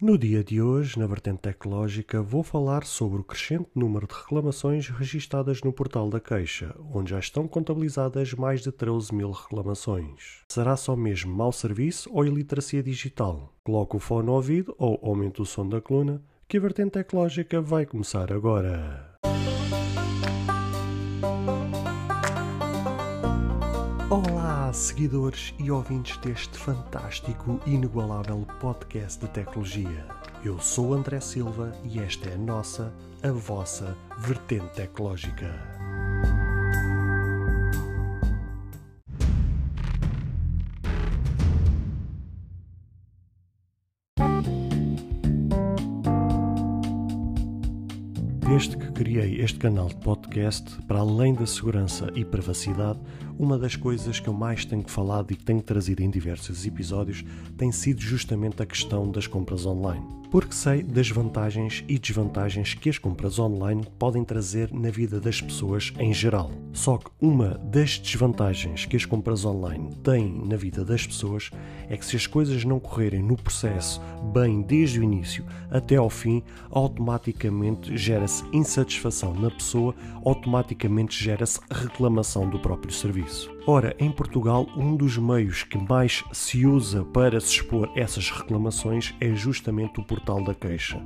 No dia de hoje, na vertente tecnológica, vou falar sobre o crescente número de reclamações registadas no portal da queixa, onde já estão contabilizadas mais de 13 mil reclamações. Será só mesmo mau serviço ou iliteracia digital? Coloque o fone no ouvido ou aumente o som da coluna, que a vertente tecnológica vai começar agora. Olá, seguidores e ouvintes deste fantástico e inigualável podcast de tecnologia. Eu sou André Silva e esta é a nossa, a vossa vertente tecnológica. Desde que criei este canal de podcast, para além da segurança e privacidade, uma das coisas que eu mais tenho falado e tenho trazido em diversos episódios tem sido justamente a questão das compras online. Porque sei das vantagens e desvantagens que as compras online podem trazer na vida das pessoas em geral. Só que uma das desvantagens que as compras online têm na vida das pessoas é que se as coisas não correrem no processo bem desde o início até ao fim, automaticamente gera-se insatisfação na pessoa, automaticamente gera-se reclamação do próprio serviço. Ora, em Portugal, um dos meios que mais se usa para se expor essas reclamações é justamente o portal da queixa.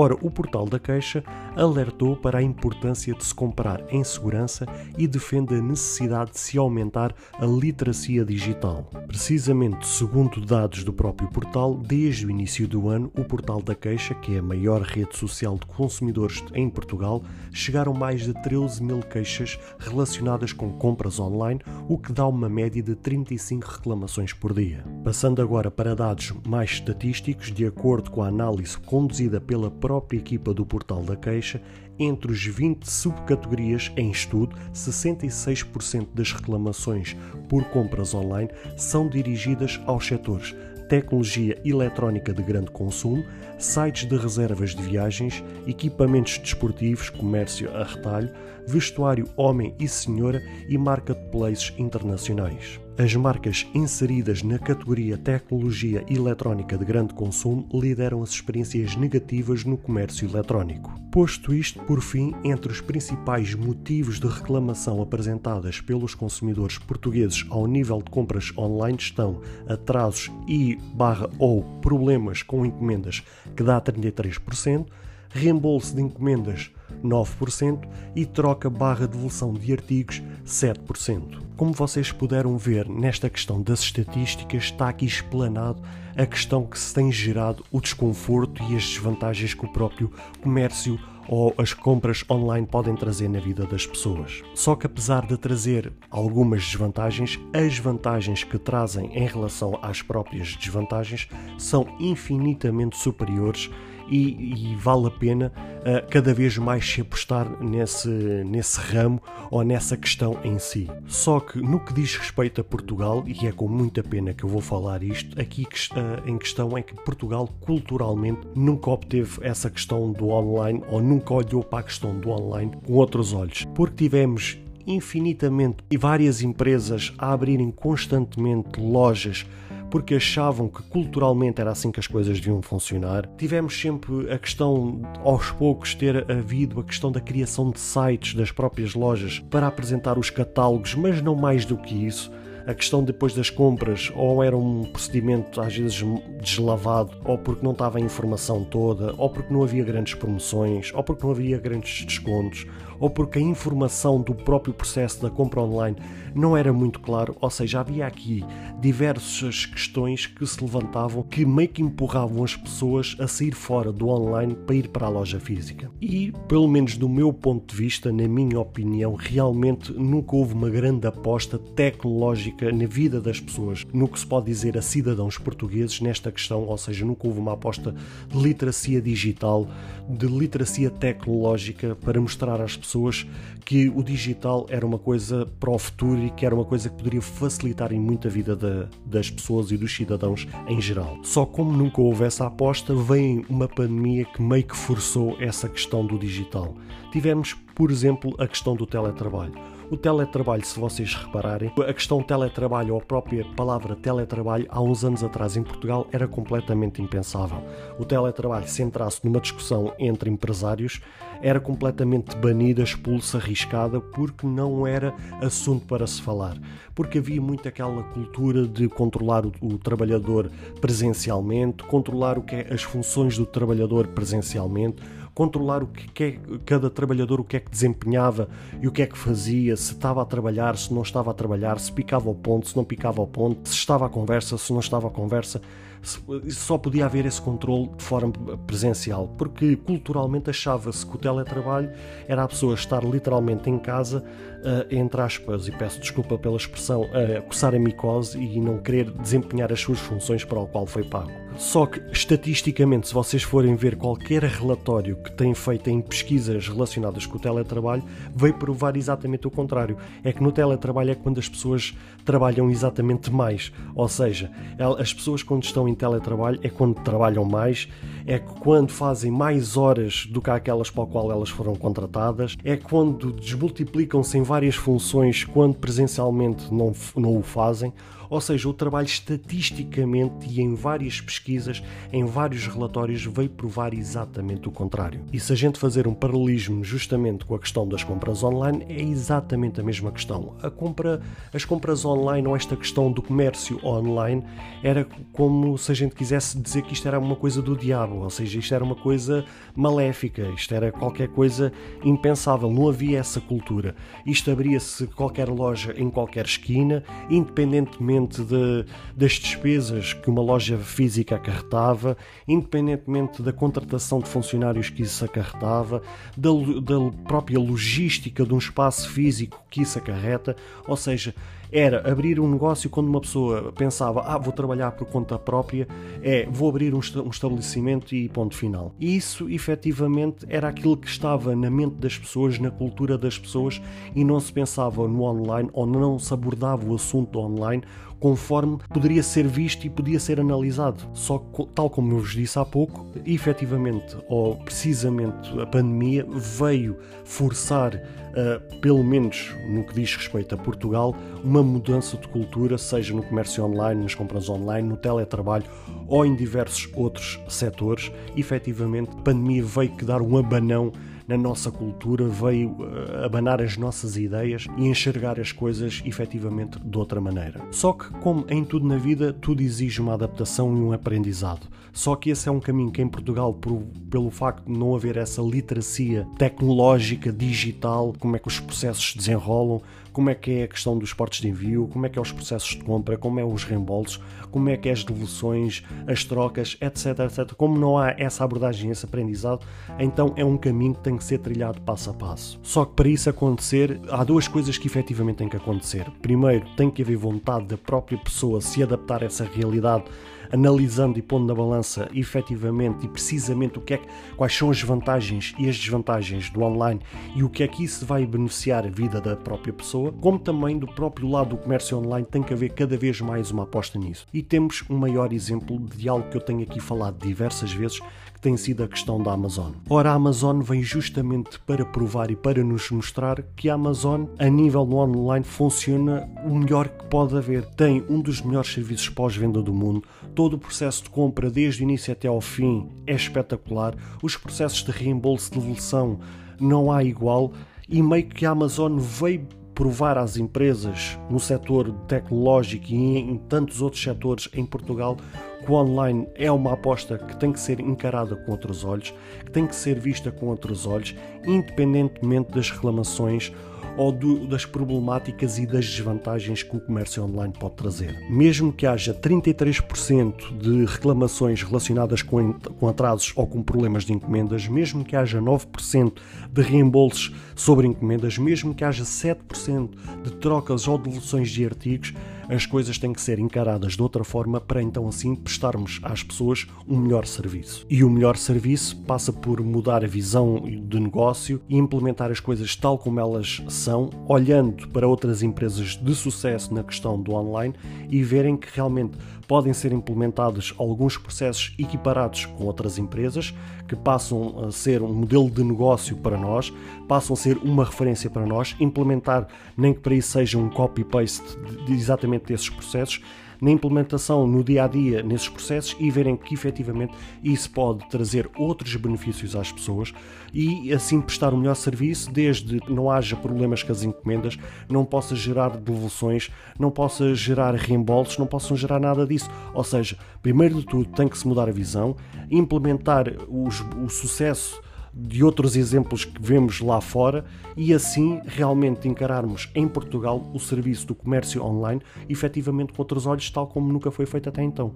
Ora, o portal da queixa alertou para a importância de se comprar em segurança e defende a necessidade de se aumentar a literacia digital. Precisamente segundo dados do próprio portal, desde o início do ano, o portal da queixa, que é a maior rede social de consumidores em Portugal, chegaram mais de 13 mil queixas relacionadas com compras online, o que dá uma média de 35 reclamações por dia. Passando agora para dados mais estatísticos, de acordo com a análise conduzida pela própria equipa do Portal da Queixa, entre os 20 subcategorias em estudo, 66% das reclamações por compras online são dirigidas aos setores tecnologia eletrónica de grande consumo, sites de reservas de viagens, equipamentos desportivos, comércio a retalho, vestuário homem e senhora e marketplaces internacionais. As marcas inseridas na categoria Tecnologia Eletrónica de Grande Consumo lideram as experiências negativas no comércio eletrónico. Posto isto, por fim, entre os principais motivos de reclamação apresentadas pelos consumidores portugueses ao nível de compras online estão atrasos e barra ou problemas com encomendas, que dá 33%, reembolso de encomendas 9% e troca barra devolução de artigos 7%. Como vocês puderam ver nesta questão das estatísticas, está aqui explanado a questão que se tem gerado o desconforto e as desvantagens que o próprio comércio ou as compras online podem trazer na vida das pessoas. Só que apesar de trazer algumas desvantagens, as vantagens que trazem em relação às próprias desvantagens são infinitamente superiores e, e vale a pena uh, cada vez mais se apostar nesse, nesse ramo ou nessa questão em si. Só que no que diz respeito a Portugal, e é com muita pena que eu vou falar isto, aqui uh, em questão é que Portugal culturalmente nunca obteve essa questão do online ou nunca olhou para a questão do online com outros olhos, porque tivemos infinitamente e várias empresas a abrirem constantemente lojas porque achavam que culturalmente era assim que as coisas deviam funcionar. Tivemos sempre a questão, aos poucos, ter havido a questão da criação de sites das próprias lojas para apresentar os catálogos, mas não mais do que isso a questão depois das compras ou era um procedimento às vezes deslavado, ou porque não estava a informação toda, ou porque não havia grandes promoções, ou porque não havia grandes descontos, ou porque a informação do próprio processo da compra online não era muito claro, ou seja, havia aqui diversas questões que se levantavam que meio que empurravam as pessoas a sair fora do online para ir para a loja física. E, pelo menos do meu ponto de vista, na minha opinião, realmente nunca houve uma grande aposta tecnológica na vida das pessoas, no que se pode dizer a cidadãos portugueses nesta questão, ou seja, nunca houve uma aposta de literacia digital, de literacia tecnológica para mostrar às pessoas que o digital era uma coisa para o futuro e que era uma coisa que poderia facilitar em muito a vida da, das pessoas e dos cidadãos em geral. Só como nunca houve essa aposta, vem uma pandemia que meio que forçou essa questão do digital. Tivemos, por exemplo, a questão do teletrabalho O teletrabalho, se vocês repararem, a questão teletrabalho ou a própria palavra teletrabalho, há uns anos atrás em Portugal era completamente impensável. O teletrabalho, se entrasse numa discussão entre empresários, era completamente banida, expulsa, arriscada, porque não era assunto para se falar. Porque havia muito aquela cultura de controlar o, o trabalhador presencialmente, controlar o que é as funções do trabalhador presencialmente, controlar o que é, cada trabalhador o que é que desempenhava e o que é que fazia, se estava a trabalhar, se não estava a trabalhar, se picava ao ponto, se não picava ao ponto, se estava à conversa, se não estava à conversa só podia haver esse controle de forma presencial, porque culturalmente achava-se que o teletrabalho era a pessoa estar literalmente em casa, uh, entre aspas, e peço desculpa pela expressão, a uh, coçar a micose e não querer desempenhar as suas funções para o qual foi pago. Só que, estatisticamente, se vocês forem ver qualquer relatório que tem feito em pesquisas relacionadas com o teletrabalho, vai provar exatamente o contrário. É que no teletrabalho é quando as pessoas trabalham exatamente mais. Ou seja, as pessoas quando estão em teletrabalho é quando trabalham mais, é quando fazem mais horas do que aquelas para o qual elas foram contratadas, é quando desmultiplicam-se em várias funções quando presencialmente não, não o fazem. Ou seja, o trabalho estatisticamente e em várias pesquisas, em vários relatórios, veio provar exatamente o contrário. E se a gente fazer um paralelismo justamente com a questão das compras online, é exatamente a mesma questão. A compra, as compras online ou esta questão do comércio online era como se a gente quisesse dizer que isto era uma coisa do diabo, ou seja, isto era uma coisa maléfica, isto era qualquer coisa impensável, não havia essa cultura. Isto abria-se qualquer loja em qualquer esquina, independentemente independentemente de, das despesas que uma loja física acarretava, independentemente da contratação de funcionários que isso acarretava, da, da própria logística de um espaço físico que isso acarreta, ou seja, era abrir um negócio quando uma pessoa pensava, ah, vou trabalhar por conta própria, é, vou abrir um estabelecimento e ponto final. E isso, efetivamente, era aquilo que estava na mente das pessoas, na cultura das pessoas, e não se pensava no online ou não se abordava o assunto online conforme poderia ser visto e podia ser analisado. Só que, tal como eu vos disse há pouco, efetivamente ou precisamente a pandemia veio forçar, uh, pelo menos no que diz respeito a Portugal, uma mudança de cultura, seja no comércio online, nas compras online, no teletrabalho ou em diversos outros setores. Efetivamente, a pandemia veio que dar um abanão na nossa cultura, veio uh, abanar as nossas ideias e enxergar as coisas efetivamente de outra maneira. Só que, como em tudo na vida, tudo exige uma adaptação e um aprendizado. Só que esse é um caminho que em Portugal, por, pelo facto de não haver essa literacia tecnológica, digital, como é que os processos se desenrolam, como é que é a questão dos portos de envio, como é que é os processos de compra, como é os reembolsos, como é que é as devoluções, as trocas, etc, etc. Como não há essa abordagem, esse aprendizado, então é um caminho que tem que ser trilhado passo a passo. Só que para isso acontecer, há duas coisas que efetivamente têm que acontecer. Primeiro, tem que haver vontade da própria pessoa se adaptar a essa realidade analisando e pondo na balança efetivamente e precisamente o que é, quais são as vantagens e as desvantagens do online e o que é que isso vai beneficiar a vida da própria pessoa, como também do próprio lado do comércio online tem que haver cada vez mais uma aposta nisso. E temos um maior exemplo de algo que eu tenho aqui falado diversas vezes, que tem sido a questão da Amazon. Ora, a Amazon vem justamente para provar e para nos mostrar que a Amazon, a nível do online, funciona o melhor que pode haver. Tem um dos melhores serviços pós-venda do mundo, todo o processo de compra, desde o início até ao fim, é espetacular. Os processos de reembolso, de devolução, não há igual. E meio que a Amazon veio provar às empresas no setor tecnológico e em tantos outros setores em Portugal que o online é uma aposta que tem que ser encarada com outros olhos, que tem que ser vista com outros olhos, independentemente das reclamações ou do, das problemáticas e das desvantagens que o comércio online pode trazer. Mesmo que haja 33% de reclamações relacionadas com, com atrasos ou com problemas de encomendas, mesmo que haja 9% de reembolsos sobre encomendas, mesmo que haja 7% de trocas ou devoluções de artigos, as coisas têm que ser encaradas de outra forma para então assim prestarmos às pessoas um melhor serviço. E o melhor serviço passa por mudar a visão de negócio e implementar as coisas tal como elas são, olhando para outras empresas de sucesso na questão do online e verem que realmente podem ser implementados alguns processos equiparados com outras empresas que passam a ser um modelo de negócio para nós, passam a ser uma referência para nós, implementar, nem que para isso seja um copy-paste de exatamente desses processos, na implementação no dia a dia nesses processos e verem que efetivamente isso pode trazer outros benefícios às pessoas e assim prestar o um melhor serviço, desde não haja problemas com as encomendas, não possa gerar devoluções, não possa gerar reembolsos, não possam gerar nada disso. Ou seja, primeiro de tudo tem que se mudar a visão, implementar os, o sucesso de outros exemplos que vemos lá fora e assim realmente encararmos em Portugal o serviço do comércio online efetivamente com outros olhos, tal como nunca foi feito até então.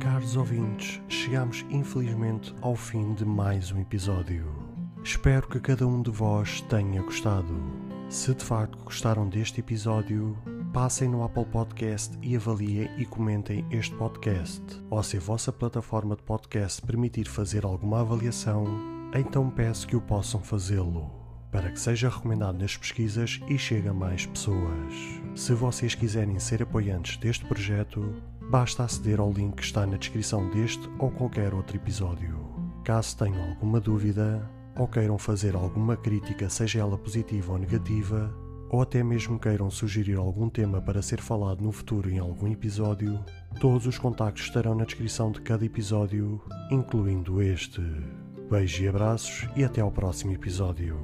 Caros ouvintes, chegamos infelizmente ao fim de mais um episódio. Espero que cada um de vós tenha gostado. Se de facto gostaram deste episódio, passem no Apple Podcast e avaliem e comentem este podcast. Ou se a vossa plataforma de podcast permitir fazer alguma avaliação, então peço que o possam fazê-lo, para que seja recomendado nas pesquisas e chegue a mais pessoas. Se vocês quiserem ser apoiantes deste projeto, basta aceder ao link que está na descrição deste ou qualquer outro episódio. Caso tenham alguma dúvida, ou queiram fazer alguma crítica, seja ela positiva ou negativa, ou até mesmo queiram sugerir algum tema para ser falado no futuro em algum episódio, todos os contactos estarão na descrição de cada episódio, incluindo este. Beijos e abraços e até ao próximo episódio.